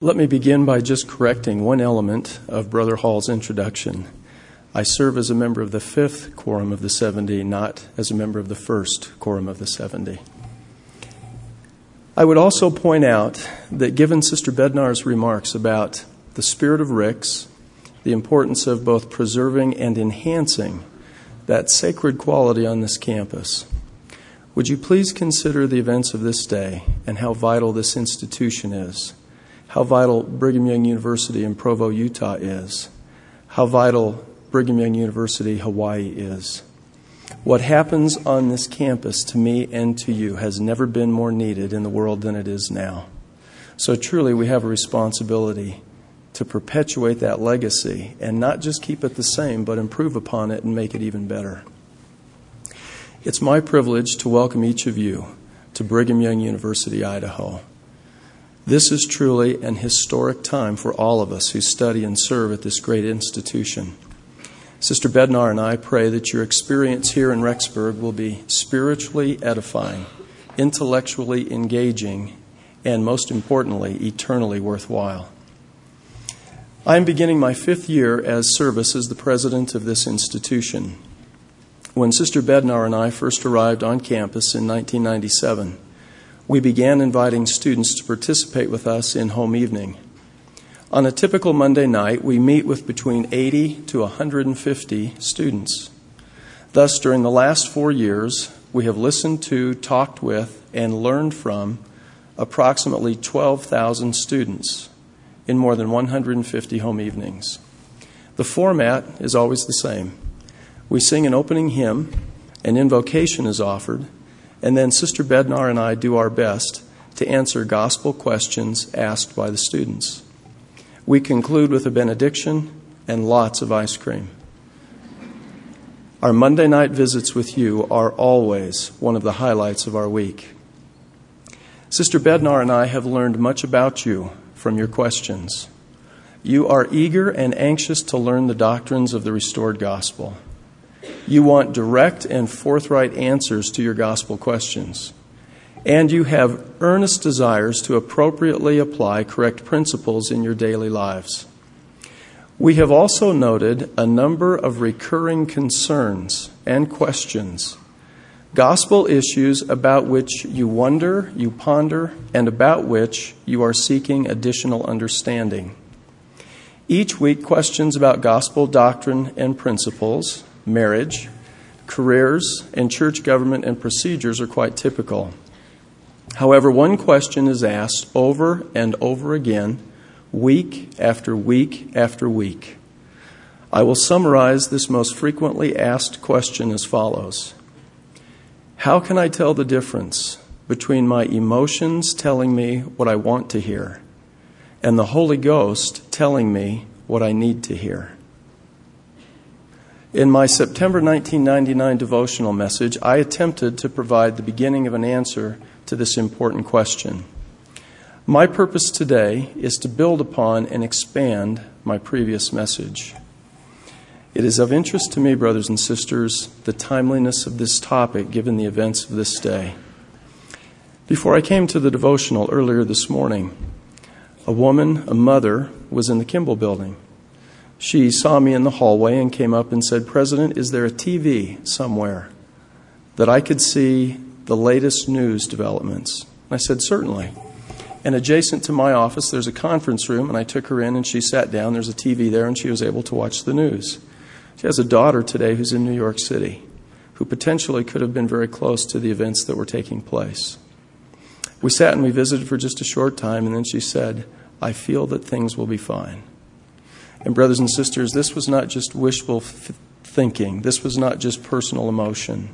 Let me begin by just correcting one element of Brother Hall's introduction. I serve as a member of the fifth quorum of the 70, not as a member of the first quorum of the 70. I would also point out that given Sister Bednar's remarks about the spirit of Ricks, the importance of both preserving and enhancing that sacred quality on this campus, would you please consider the events of this day and how vital this institution is? How vital Brigham Young University in Provo, Utah is, how vital Brigham Young University, Hawaii is. What happens on this campus to me and to you has never been more needed in the world than it is now. So truly, we have a responsibility to perpetuate that legacy and not just keep it the same, but improve upon it and make it even better. It's my privilege to welcome each of you to Brigham Young University, Idaho. This is truly an historic time for all of us who study and serve at this great institution. Sister Bednar and I pray that your experience here in Rexburg will be spiritually edifying, intellectually engaging, and most importantly, eternally worthwhile. I am beginning my fifth year as service as the president of this institution. When Sister Bednar and I first arrived on campus in 1997, we began inviting students to participate with us in home evening. On a typical Monday night, we meet with between 80 to 150 students. Thus, during the last four years, we have listened to, talked with, and learned from approximately 12,000 students in more than 150 home evenings. The format is always the same. We sing an opening hymn, an invocation is offered, and then Sister Bednar and I do our best to answer gospel questions asked by the students. We conclude with a benediction and lots of ice cream. Our Monday night visits with you are always one of the highlights of our week. Sister Bednar and I have learned much about you from your questions. You are eager and anxious to learn the doctrines of the restored gospel. You want direct and forthright answers to your gospel questions. And you have earnest desires to appropriately apply correct principles in your daily lives. We have also noted a number of recurring concerns and questions, gospel issues about which you wonder, you ponder, and about which you are seeking additional understanding. Each week, questions about gospel doctrine and principles marriage, careers, and church government and procedures are quite typical. However, one question is asked over and over again, week after week after week. I will summarize this most frequently asked question as follows How can I tell the difference between my emotions telling me what I want to hear and the Holy Ghost telling me what I need to hear? In my September 1999 devotional message, I attempted to provide the beginning of an answer to this important question. My purpose today is to build upon and expand my previous message. It is of interest to me, brothers and sisters, the timeliness of this topic given the events of this day. Before I came to the devotional earlier this morning, a woman, a mother, was in the Kimball building. She saw me in the hallway and came up and said, President, is there a TV somewhere that I could see the latest news developments? I said, Certainly. And adjacent to my office, there's a conference room, and I took her in and she sat down. There's a TV there, and she was able to watch the news. She has a daughter today who's in New York City who potentially could have been very close to the events that were taking place. We sat and we visited for just a short time, and then she said, I feel that things will be fine. And, brothers and sisters, this was not just wishful thinking, this was not just personal emotion.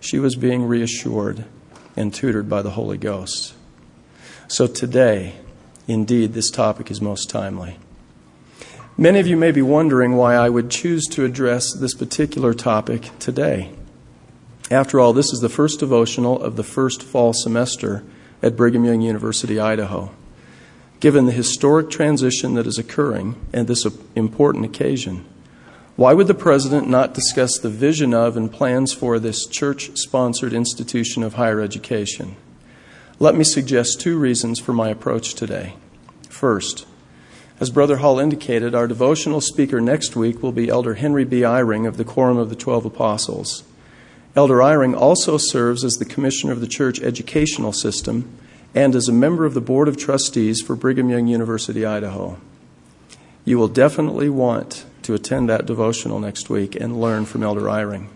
She was being reassured and tutored by the Holy Ghost. So, today, indeed, this topic is most timely. Many of you may be wondering why I would choose to address this particular topic today. After all, this is the first devotional of the first fall semester at Brigham Young University, Idaho. Given the historic transition that is occurring and this important occasion, why would the President not discuss the vision of and plans for this church sponsored institution of higher education? Let me suggest two reasons for my approach today. First, as Brother Hall indicated, our devotional speaker next week will be Elder Henry B. Eyring of the Quorum of the Twelve Apostles. Elder Eyring also serves as the Commissioner of the Church Educational System and as a member of the Board of Trustees for Brigham Young University, Idaho. You will definitely want to attend that devotional next week and learn from Elder Eyring.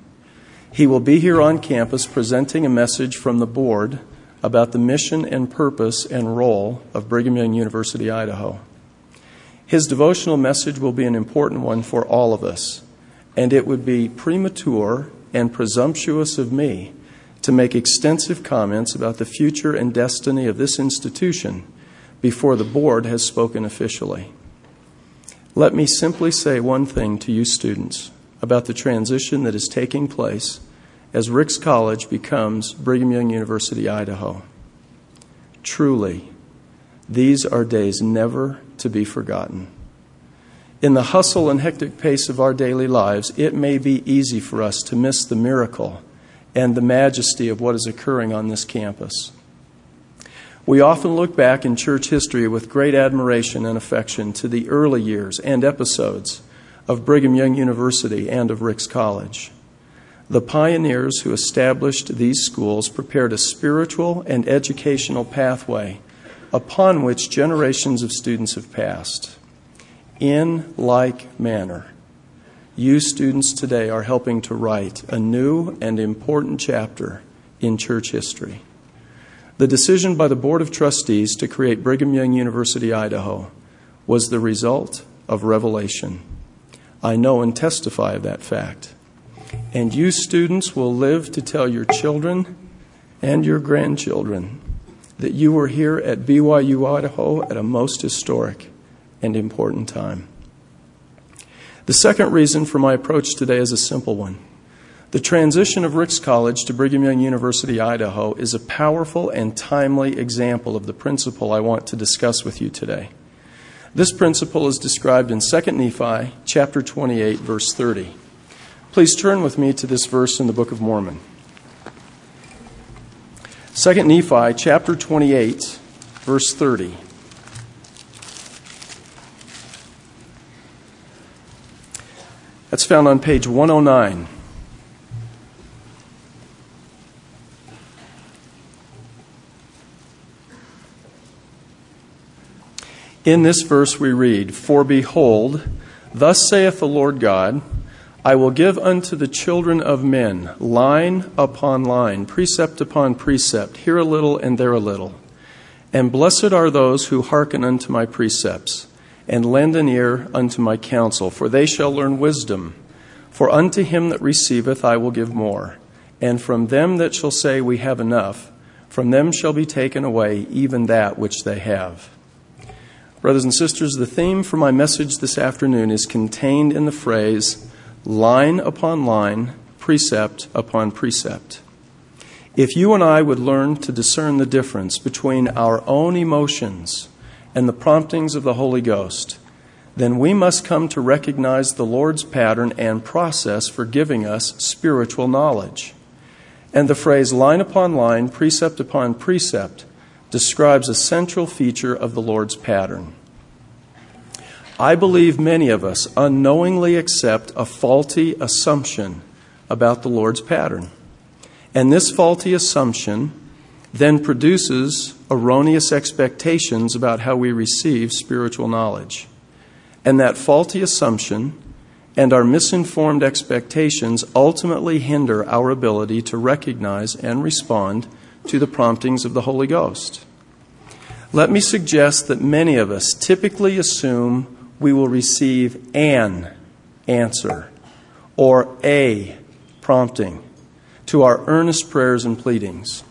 He will be here on campus presenting a message from the board about the mission and purpose and role of Brigham Young University, Idaho. His devotional message will be an important one for all of us, and it would be premature and presumptuous of me to make extensive comments about the future and destiny of this institution before the board has spoken officially. Let me simply say one thing to you students about the transition that is taking place as Ricks College becomes Brigham Young University, Idaho. Truly, these are days never to be forgotten. In the hustle and hectic pace of our daily lives, it may be easy for us to miss the miracle and the majesty of what is occurring on this campus. We often look back in church history with great admiration and affection to the early years and episodes of Brigham Young University and of Ricks College. The pioneers who established these schools prepared a spiritual and educational pathway upon which generations of students have passed. In like manner, you students today are helping to write a new and important chapter in church history. The decision by the Board of Trustees to create Brigham Young University, Idaho, was the result of revelation. I know and testify of that fact. And you students will live to tell your children and your grandchildren that you were here at BYU Idaho at a most historic and important time. The second reason for my approach today is a simple one. The transition of Ricks College to Brigham Young University, Idaho is a powerful and timely example of the principle I want to discuss with you today. This principle is described in 2 Nephi chapter 28 verse 30. Please turn with me to this verse in the Book of Mormon. 2 Nephi chapter 28, verse 30. That's found on page 109. In this verse we read, For behold, thus saith the Lord God, I will give unto the children of men line upon line, precept upon precept, here a little and there a little. And blessed are those who hearken unto my precepts, and lend an ear unto my counsel, for they shall learn wisdom. For unto him that receiveth I will give more, and from them that shall say, We have enough, from them shall be taken away even that which they have. Brothers and sisters, the theme for my message this afternoon is contained in the phrase, line upon line, precept upon precept. If you and I would learn to discern the difference between our own emotions and the promptings of the Holy Ghost, then we must come to recognize the Lord's pattern and process for giving us spiritual knowledge. And the phrase line upon line, precept upon precept, describes a central feature of the Lord's pattern. I believe many of us unknowingly accept a faulty assumption about the Lord's pattern. And this faulty assumption then produces erroneous expectations about how we receive spiritual knowledge. And that faulty assumption and our misinformed expectations ultimately hinder our ability to recognize and respond to the promptings of the Holy Ghost. Let me suggest that many of us typically assume we will receive an answer or a prompting to our earnest prayers and pleadings.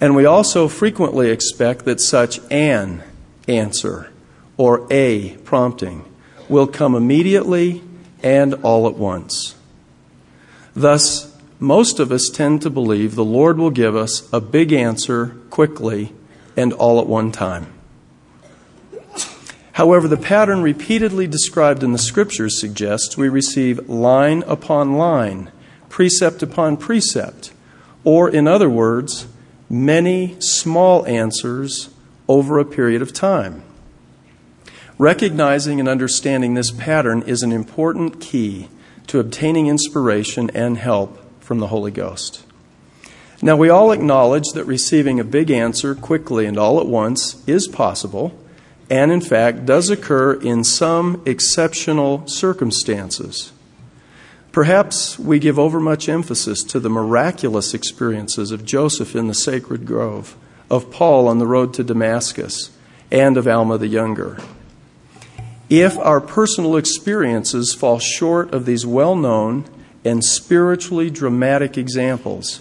And we also frequently expect that such an answer or a prompting will come immediately and all at once. Thus, most of us tend to believe the Lord will give us a big answer quickly and all at one time. However, the pattern repeatedly described in the scriptures suggests we receive line upon line, precept upon precept, or in other words, many small answers over a period of time. Recognizing and understanding this pattern is an important key to obtaining inspiration and help from the Holy Ghost. Now, we all acknowledge that receiving a big answer quickly and all at once is possible, and in fact does occur in some exceptional circumstances. Perhaps we give overmuch emphasis to the miraculous experiences of Joseph in the sacred grove, of Paul on the road to Damascus, and of Alma the Younger. If our personal experiences fall short of these well known and spiritually dramatic examples,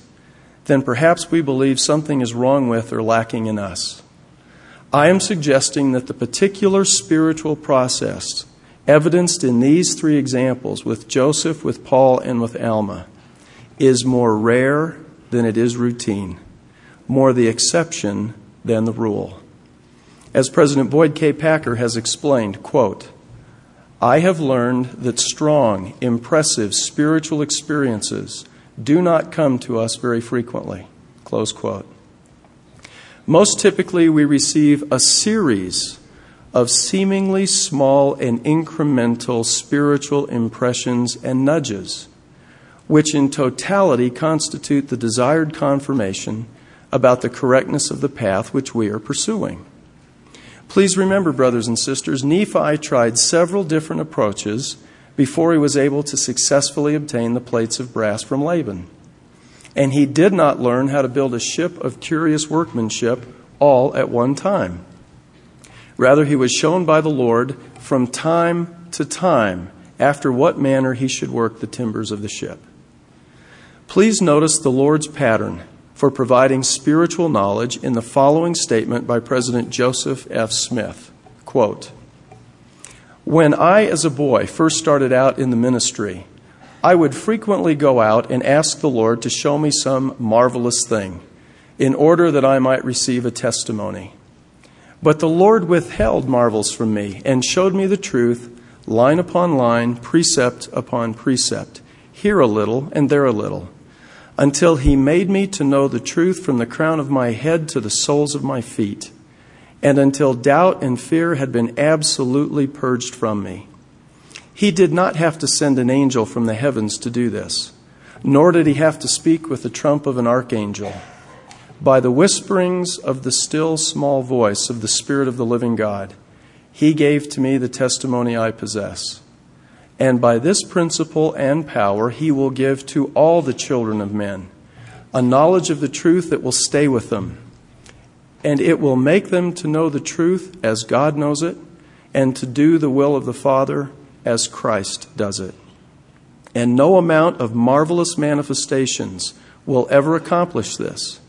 then perhaps we believe something is wrong with or lacking in us. I am suggesting that the particular spiritual process evidenced in these three examples with Joseph, with Paul, and with Alma is more rare than it is routine, more the exception than the rule. As President Boyd K. Packer has explained, quote, I have learned that strong, impressive spiritual experiences do not come to us very frequently. Close quote. Most typically, we receive a series of seemingly small and incremental spiritual impressions and nudges, which in totality constitute the desired confirmation about the correctness of the path which we are pursuing. Please remember, brothers and sisters, Nephi tried several different approaches before he was able to successfully obtain the plates of brass from Laban. And he did not learn how to build a ship of curious workmanship all at one time. Rather, he was shown by the Lord from time to time after what manner he should work the timbers of the ship. Please notice the Lord's pattern for providing spiritual knowledge in the following statement by President Joseph F. Smith. Quote, when I, as a boy, first started out in the ministry, I would frequently go out and ask the Lord to show me some marvelous thing in order that I might receive a testimony. But the Lord withheld marvels from me and showed me the truth, line upon line, precept upon precept, here a little and there a little until he made me to know the truth from the crown of my head to the soles of my feet, and until doubt and fear had been absolutely purged from me. He did not have to send an angel from the heavens to do this, nor did he have to speak with the trump of an archangel. By the whisperings of the still small voice of the Spirit of the living God, he gave to me the testimony I possess. And by this principle and power, he will give to all the children of men a knowledge of the truth that will stay with them. And it will make them to know the truth as God knows it, and to do the will of the Father as Christ does it. And no amount of marvelous manifestations will ever accomplish this.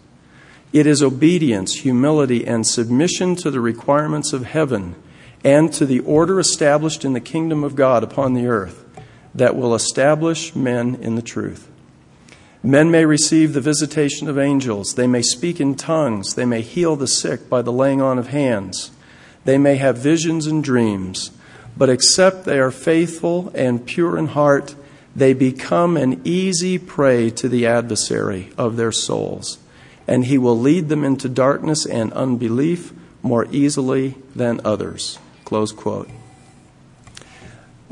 It is obedience, humility, and submission to the requirements of heaven and to the order established in the kingdom of God upon the earth that will establish men in the truth. Men may receive the visitation of angels. They may speak in tongues. They may heal the sick by the laying on of hands. They may have visions and dreams. But except they are faithful and pure in heart, they become an easy prey to the adversary of their souls. And he will lead them into darkness and unbelief more easily than others. Close quote.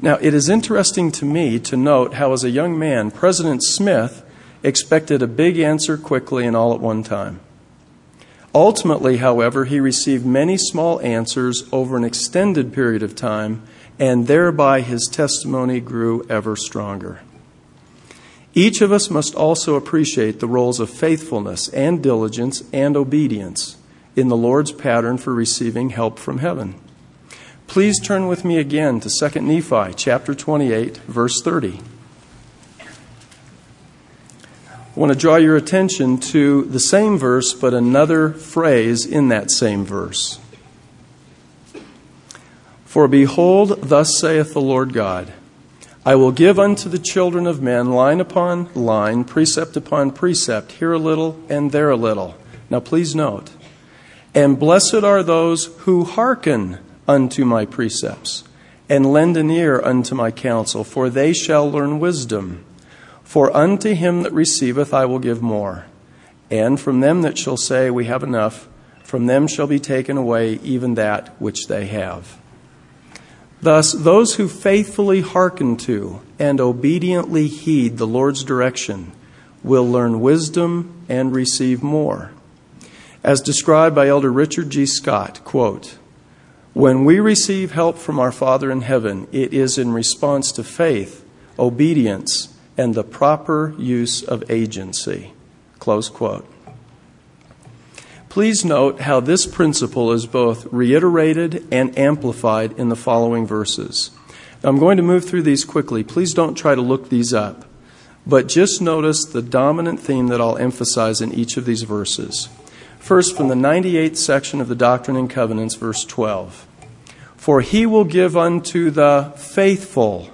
Now, it is interesting to me to note how, as a young man, President Smith expected a big answer quickly and all at one time. Ultimately, however, he received many small answers over an extended period of time, and thereby his testimony grew ever stronger. Each of us must also appreciate the roles of faithfulness and diligence and obedience in the Lord's pattern for receiving help from heaven. Please turn with me again to 2 Nephi chapter 28, verse 30. I want to draw your attention to the same verse, but another phrase in that same verse. For behold, thus saith the Lord God I will give unto the children of men line upon line, precept upon precept, here a little and there a little. Now please note, and blessed are those who hearken unto my precepts, and lend an ear unto my counsel, for they shall learn wisdom. For unto him that receiveth I will give more. And from them that shall say, We have enough, from them shall be taken away even that which they have. Thus, those who faithfully hearken to and obediently heed the Lord's direction will learn wisdom and receive more. As described by Elder Richard G. Scott, quote, When we receive help from our Father in heaven, it is in response to faith, obedience, and the proper use of agency. Close quote. Please note how this principle is both reiterated and amplified in the following verses. I'm going to move through these quickly. Please don't try to look these up, but just notice the dominant theme that I'll emphasize in each of these verses. First, from the 98th section of the Doctrine and Covenants, verse 12. For he will give unto the faithful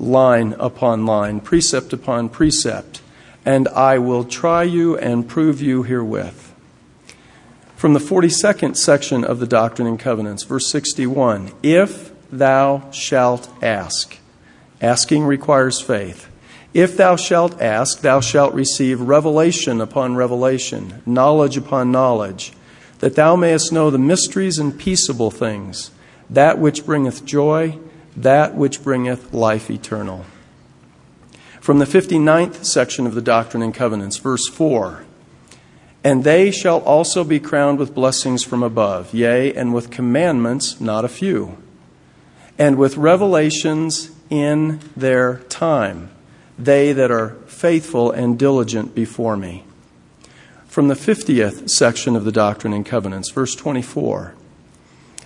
line upon line, precept upon precept, and I will try you and prove you herewith. From the 42nd section of the Doctrine and Covenants, verse 61 If thou shalt ask, asking requires faith. If thou shalt ask, thou shalt receive revelation upon revelation, knowledge upon knowledge, that thou mayest know the mysteries and peaceable things, that which bringeth joy, that which bringeth life eternal. From the 59th section of the Doctrine and Covenants, verse 4 and they shall also be crowned with blessings from above, yea, and with commandments, not a few, and with revelations in their time, they that are faithful and diligent before me. From the 50th section of the Doctrine and Covenants, verse 24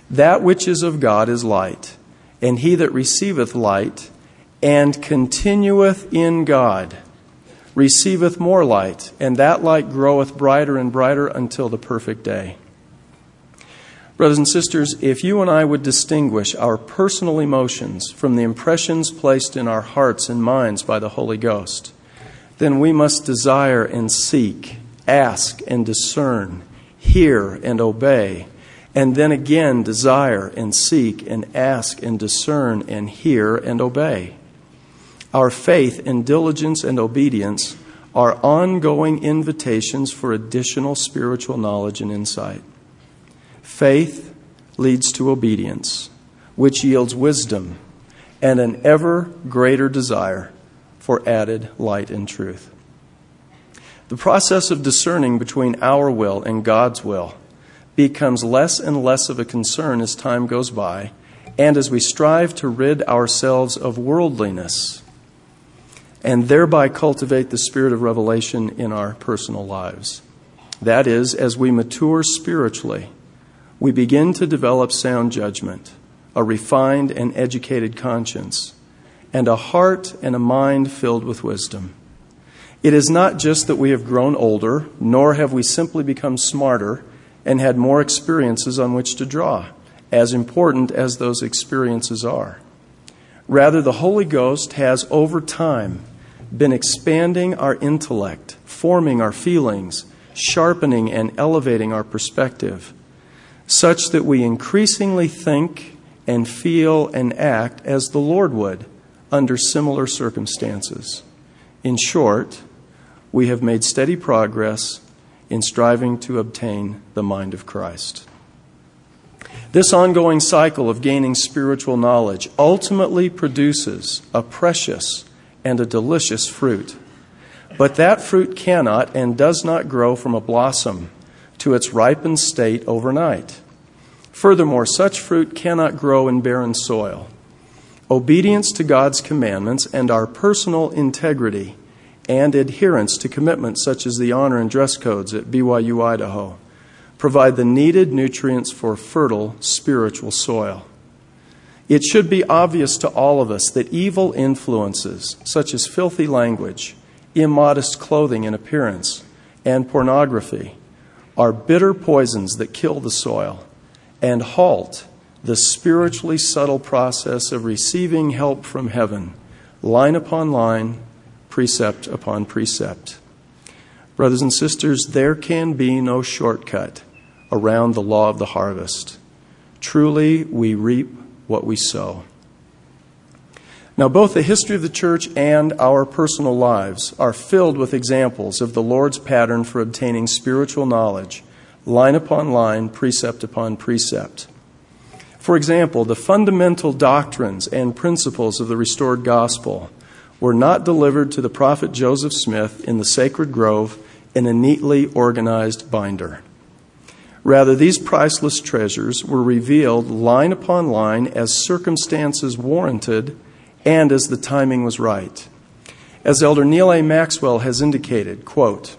That which is of God is light, and he that receiveth light and continueth in God receiveth more light, and that light groweth brighter and brighter until the perfect day. Brothers and sisters, if you and I would distinguish our personal emotions from the impressions placed in our hearts and minds by the Holy Ghost, then we must desire and seek, ask and discern, hear and obey, and then again desire and seek and ask and discern and hear and obey. Our faith and diligence and obedience are ongoing invitations for additional spiritual knowledge and insight. Faith leads to obedience, which yields wisdom and an ever greater desire for added light and truth. The process of discerning between our will and God's will becomes less and less of a concern as time goes by and as we strive to rid ourselves of worldliness and thereby cultivate the spirit of revelation in our personal lives. That is, as we mature spiritually, we begin to develop sound judgment, a refined and educated conscience, and a heart and a mind filled with wisdom. It is not just that we have grown older, nor have we simply become smarter and had more experiences on which to draw, as important as those experiences are. Rather, the Holy Ghost has, over time, been expanding our intellect, forming our feelings, sharpening and elevating our perspective, such that we increasingly think and feel and act as the Lord would under similar circumstances. In short, we have made steady progress in striving to obtain the mind of Christ. This ongoing cycle of gaining spiritual knowledge ultimately produces a precious and a delicious fruit. But that fruit cannot and does not grow from a blossom to its ripened state overnight. Furthermore, such fruit cannot grow in barren soil. Obedience to God's commandments and our personal integrity and adherence to commitments such as the honor and dress codes at BYU Idaho provide the needed nutrients for fertile spiritual soil. It should be obvious to all of us that evil influences, such as filthy language, immodest clothing and appearance, and pornography, are bitter poisons that kill the soil and halt the spiritually subtle process of receiving help from heaven, line upon line, precept upon precept. Brothers and sisters, there can be no shortcut around the law of the harvest. Truly, we reap what we sow. Now, both the history of the church and our personal lives are filled with examples of the Lord's pattern for obtaining spiritual knowledge, line upon line, precept upon precept. For example, the fundamental doctrines and principles of the restored gospel were not delivered to the prophet Joseph Smith in the sacred grove in a neatly organized binder. Rather, these priceless treasures were revealed line upon line as circumstances warranted and as the timing was right. As Elder Neal A. Maxwell has indicated, quote,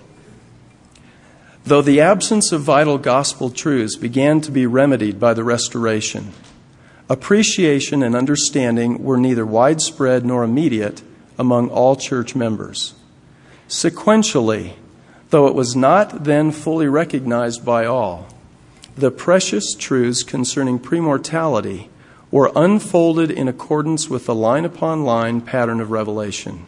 Though the absence of vital gospel truths began to be remedied by the Restoration, appreciation and understanding were neither widespread nor immediate among all church members. Sequentially, though it was not then fully recognized by all, the precious truths concerning premortality were unfolded in accordance with the line upon line pattern of revelation.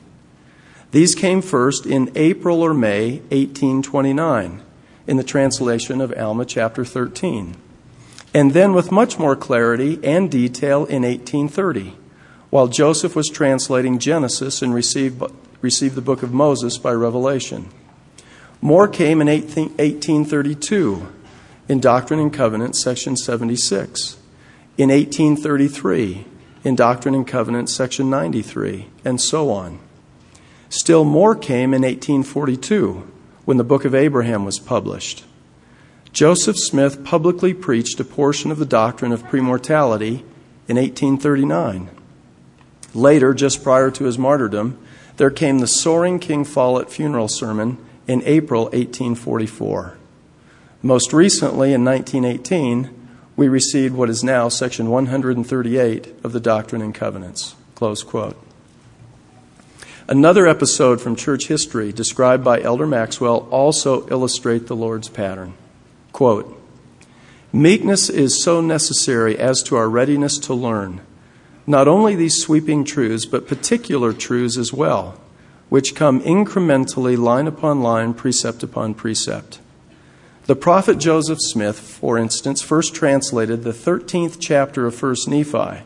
These came first in April or May 1829 in the translation of Alma chapter 13, and then with much more clarity and detail in 1830, while Joseph was translating Genesis and received, received the book of Moses by revelation. More came in 18, 1832 in Doctrine and Covenants, section 76, in 1833 in Doctrine and Covenants, section 93, and so on. Still more came in 1842 when the Book of Abraham was published. Joseph Smith publicly preached a portion of the doctrine of premortality in 1839. Later, just prior to his martyrdom, there came the Soaring King Follett funeral sermon in April 1844. Most recently, in 1918, we received what is now section 138 of the Doctrine and Covenants. Close quote. Another episode from church history described by Elder Maxwell also illustrate the Lord's pattern. Quote, Meekness is so necessary as to our readiness to learn not only these sweeping truths, but particular truths as well, which come incrementally, line upon line, precept upon precept. The prophet Joseph Smith, for instance, first translated the 13th chapter of 1 Nephi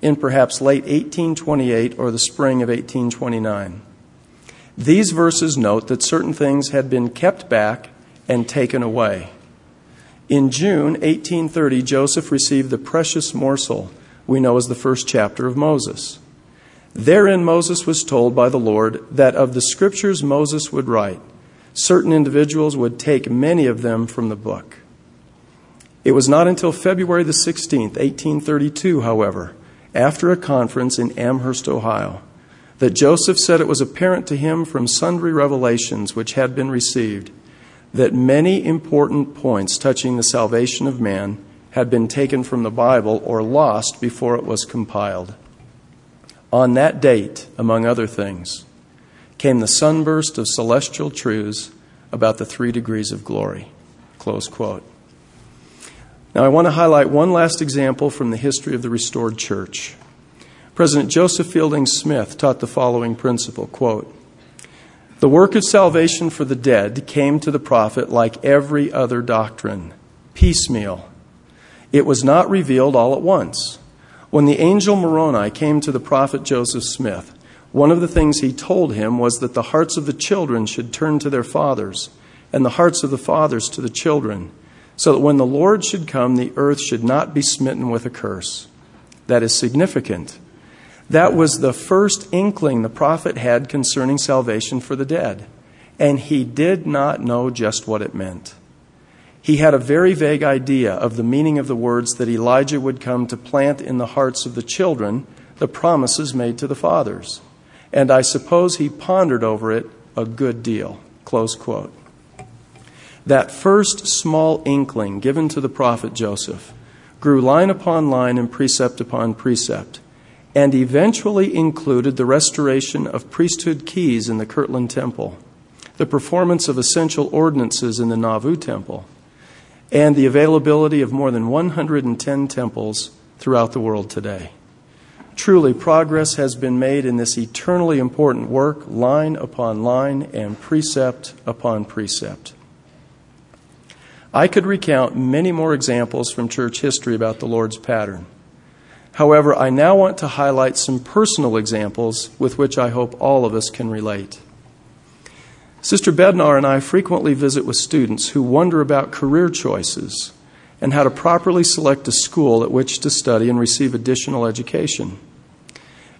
in perhaps late 1828 or the spring of 1829. These verses note that certain things had been kept back and taken away. In June 1830, Joseph received the precious morsel we know as the first chapter of Moses. Therein, Moses was told by the Lord that of the scriptures Moses would write, certain individuals would take many of them from the book. It was not until February the 16th, 1832, however, after a conference in Amherst, Ohio, that Joseph said it was apparent to him from sundry revelations which had been received that many important points touching the salvation of man had been taken from the Bible or lost before it was compiled. On that date, among other things, came the sunburst of celestial truths about the three degrees of glory. Close quote. Now, I want to highlight one last example from the history of the restored church. President Joseph Fielding Smith taught the following principle quote, The work of salvation for the dead came to the prophet like every other doctrine, piecemeal. It was not revealed all at once. When the angel Moroni came to the prophet Joseph Smith, one of the things he told him was that the hearts of the children should turn to their fathers, and the hearts of the fathers to the children, so that when the Lord should come, the earth should not be smitten with a curse. That is significant. That was the first inkling the prophet had concerning salvation for the dead, and he did not know just what it meant. He had a very vague idea of the meaning of the words that Elijah would come to plant in the hearts of the children the promises made to the fathers and I suppose he pondered over it a good deal. Close quote. That first small inkling given to the prophet Joseph grew line upon line and precept upon precept, and eventually included the restoration of priesthood keys in the Kirtland Temple, the performance of essential ordinances in the Nauvoo Temple, and the availability of more than 110 temples throughout the world today. Truly, progress has been made in this eternally important work, line upon line and precept upon precept. I could recount many more examples from church history about the Lord's pattern. However, I now want to highlight some personal examples with which I hope all of us can relate. Sister Bednar and I frequently visit with students who wonder about career choices and how to properly select a school at which to study and receive additional education.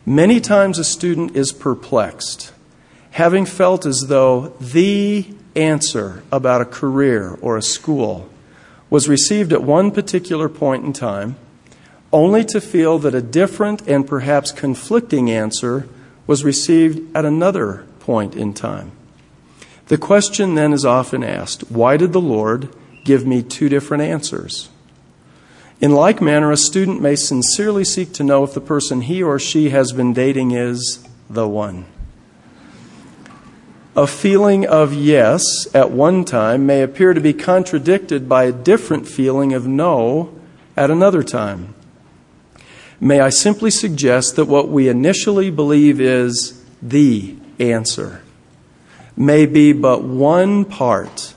Many times a student is perplexed, having felt as though the answer about a career or a school was received at one particular point in time, only to feel that a different and perhaps conflicting answer was received at another point in time. The question then is often asked why did the Lord give me two different answers? In like manner, a student may sincerely seek to know if the person he or she has been dating is the one. A feeling of yes at one time may appear to be contradicted by a different feeling of no at another time. May I simply suggest that what we initially believe is the answer may be but one part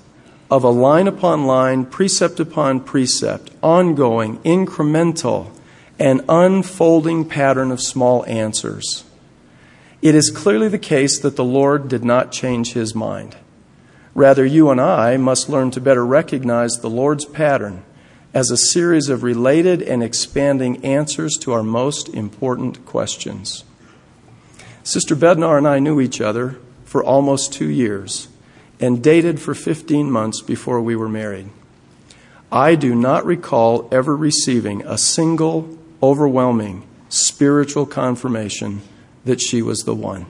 of a line upon line, precept upon precept, ongoing, incremental, and unfolding pattern of small answers. It is clearly the case that the Lord did not change his mind. Rather, you and I must learn to better recognize the Lord's pattern as a series of related and expanding answers to our most important questions. Sister Bednar and I knew each other for almost two years and dated for 15 months before we were married. I do not recall ever receiving a single overwhelming spiritual confirmation that she was the one.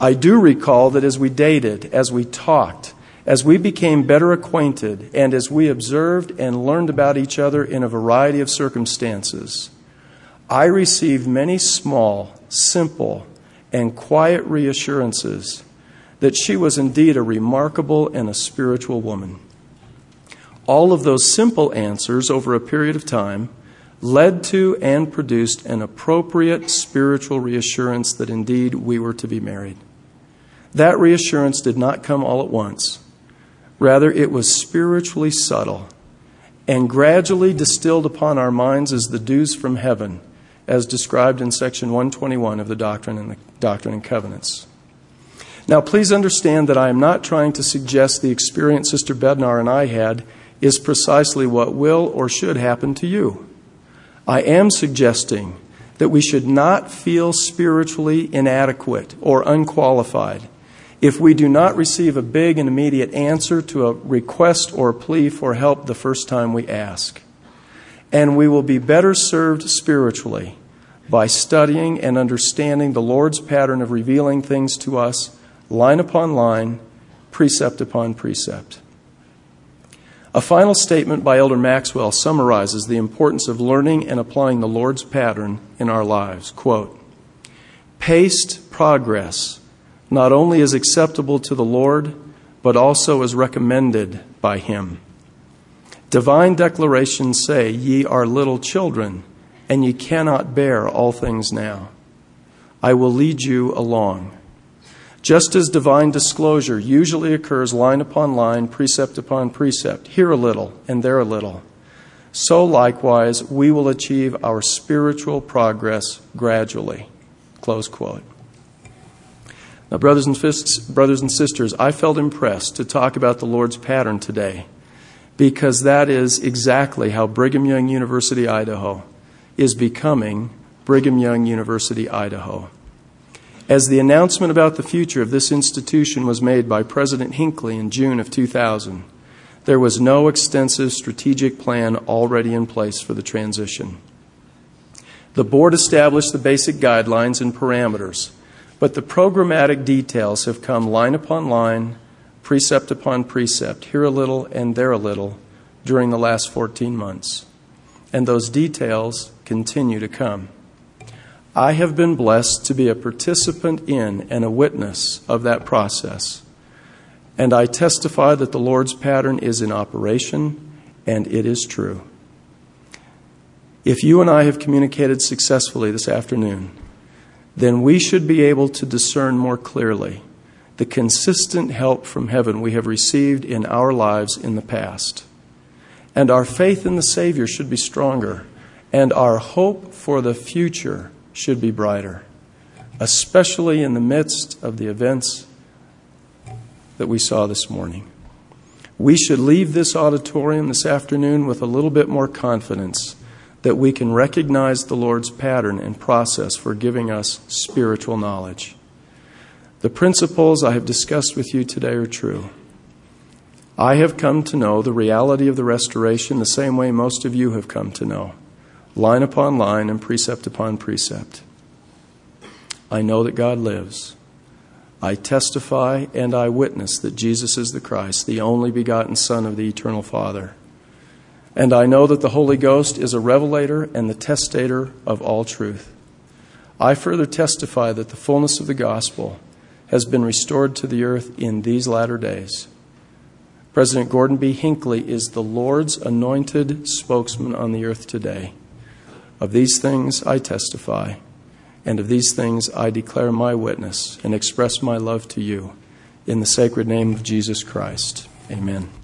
I do recall that as we dated, as we talked, as we became better acquainted, and as we observed and learned about each other in a variety of circumstances, I received many small, simple, and quiet reassurances that she was indeed a remarkable and a spiritual woman. All of those simple answers over a period of time led to and produced an appropriate spiritual reassurance that indeed we were to be married. That reassurance did not come all at once. Rather, it was spiritually subtle and gradually distilled upon our minds as the dews from heaven, as described in section 121 of the Doctrine and, the Doctrine and Covenants. Now, please understand that I am not trying to suggest the experience Sister Bednar and I had is precisely what will or should happen to you. I am suggesting that we should not feel spiritually inadequate or unqualified if we do not receive a big and immediate answer to a request or plea for help the first time we ask. And we will be better served spiritually by studying and understanding the Lord's pattern of revealing things to us line upon line, precept upon precept. A final statement by Elder Maxwell summarizes the importance of learning and applying the Lord's pattern in our lives. Quote Paced progress not only is acceptable to the Lord, but also is recommended by Him. Divine declarations say, Ye are little children, and ye cannot bear all things now. I will lead you along. Just as divine disclosure usually occurs line upon line, precept upon precept, here a little and there a little, so likewise we will achieve our spiritual progress gradually. Close quote. Now, brothers and, fists, brothers and sisters, I felt impressed to talk about the Lord's pattern today because that is exactly how Brigham Young University, Idaho is becoming Brigham Young University, Idaho. As the announcement about the future of this institution was made by President Hinckley in June of 2000, there was no extensive strategic plan already in place for the transition. The board established the basic guidelines and parameters, but the programmatic details have come line upon line, precept upon precept, here a little and there a little, during the last 14 months. And those details continue to come. I have been blessed to be a participant in and a witness of that process. And I testify that the Lord's pattern is in operation and it is true. If you and I have communicated successfully this afternoon, then we should be able to discern more clearly the consistent help from heaven we have received in our lives in the past. And our faith in the Savior should be stronger, and our hope for the future should be brighter, especially in the midst of the events that we saw this morning. we should leave this auditorium this afternoon with a little bit more confidence that we can recognize the Lord's pattern and process for giving us spiritual knowledge. The principles I have discussed with you today are true. I have come to know the reality of the restoration the same way most of you have come to know, line upon line and precept upon precept. I know that God lives. I testify and I witness that Jesus is the Christ, the only begotten Son of the eternal Father. And I know that the Holy Ghost is a revelator and the testator of all truth. I further testify that the fullness of the gospel has been restored to the earth in these latter days. President Gordon B. Hinckley is the Lord's anointed spokesman on the earth today. Of these things I testify. And of these things I declare my witness and express my love to you. In the sacred name of Jesus Christ. Amen.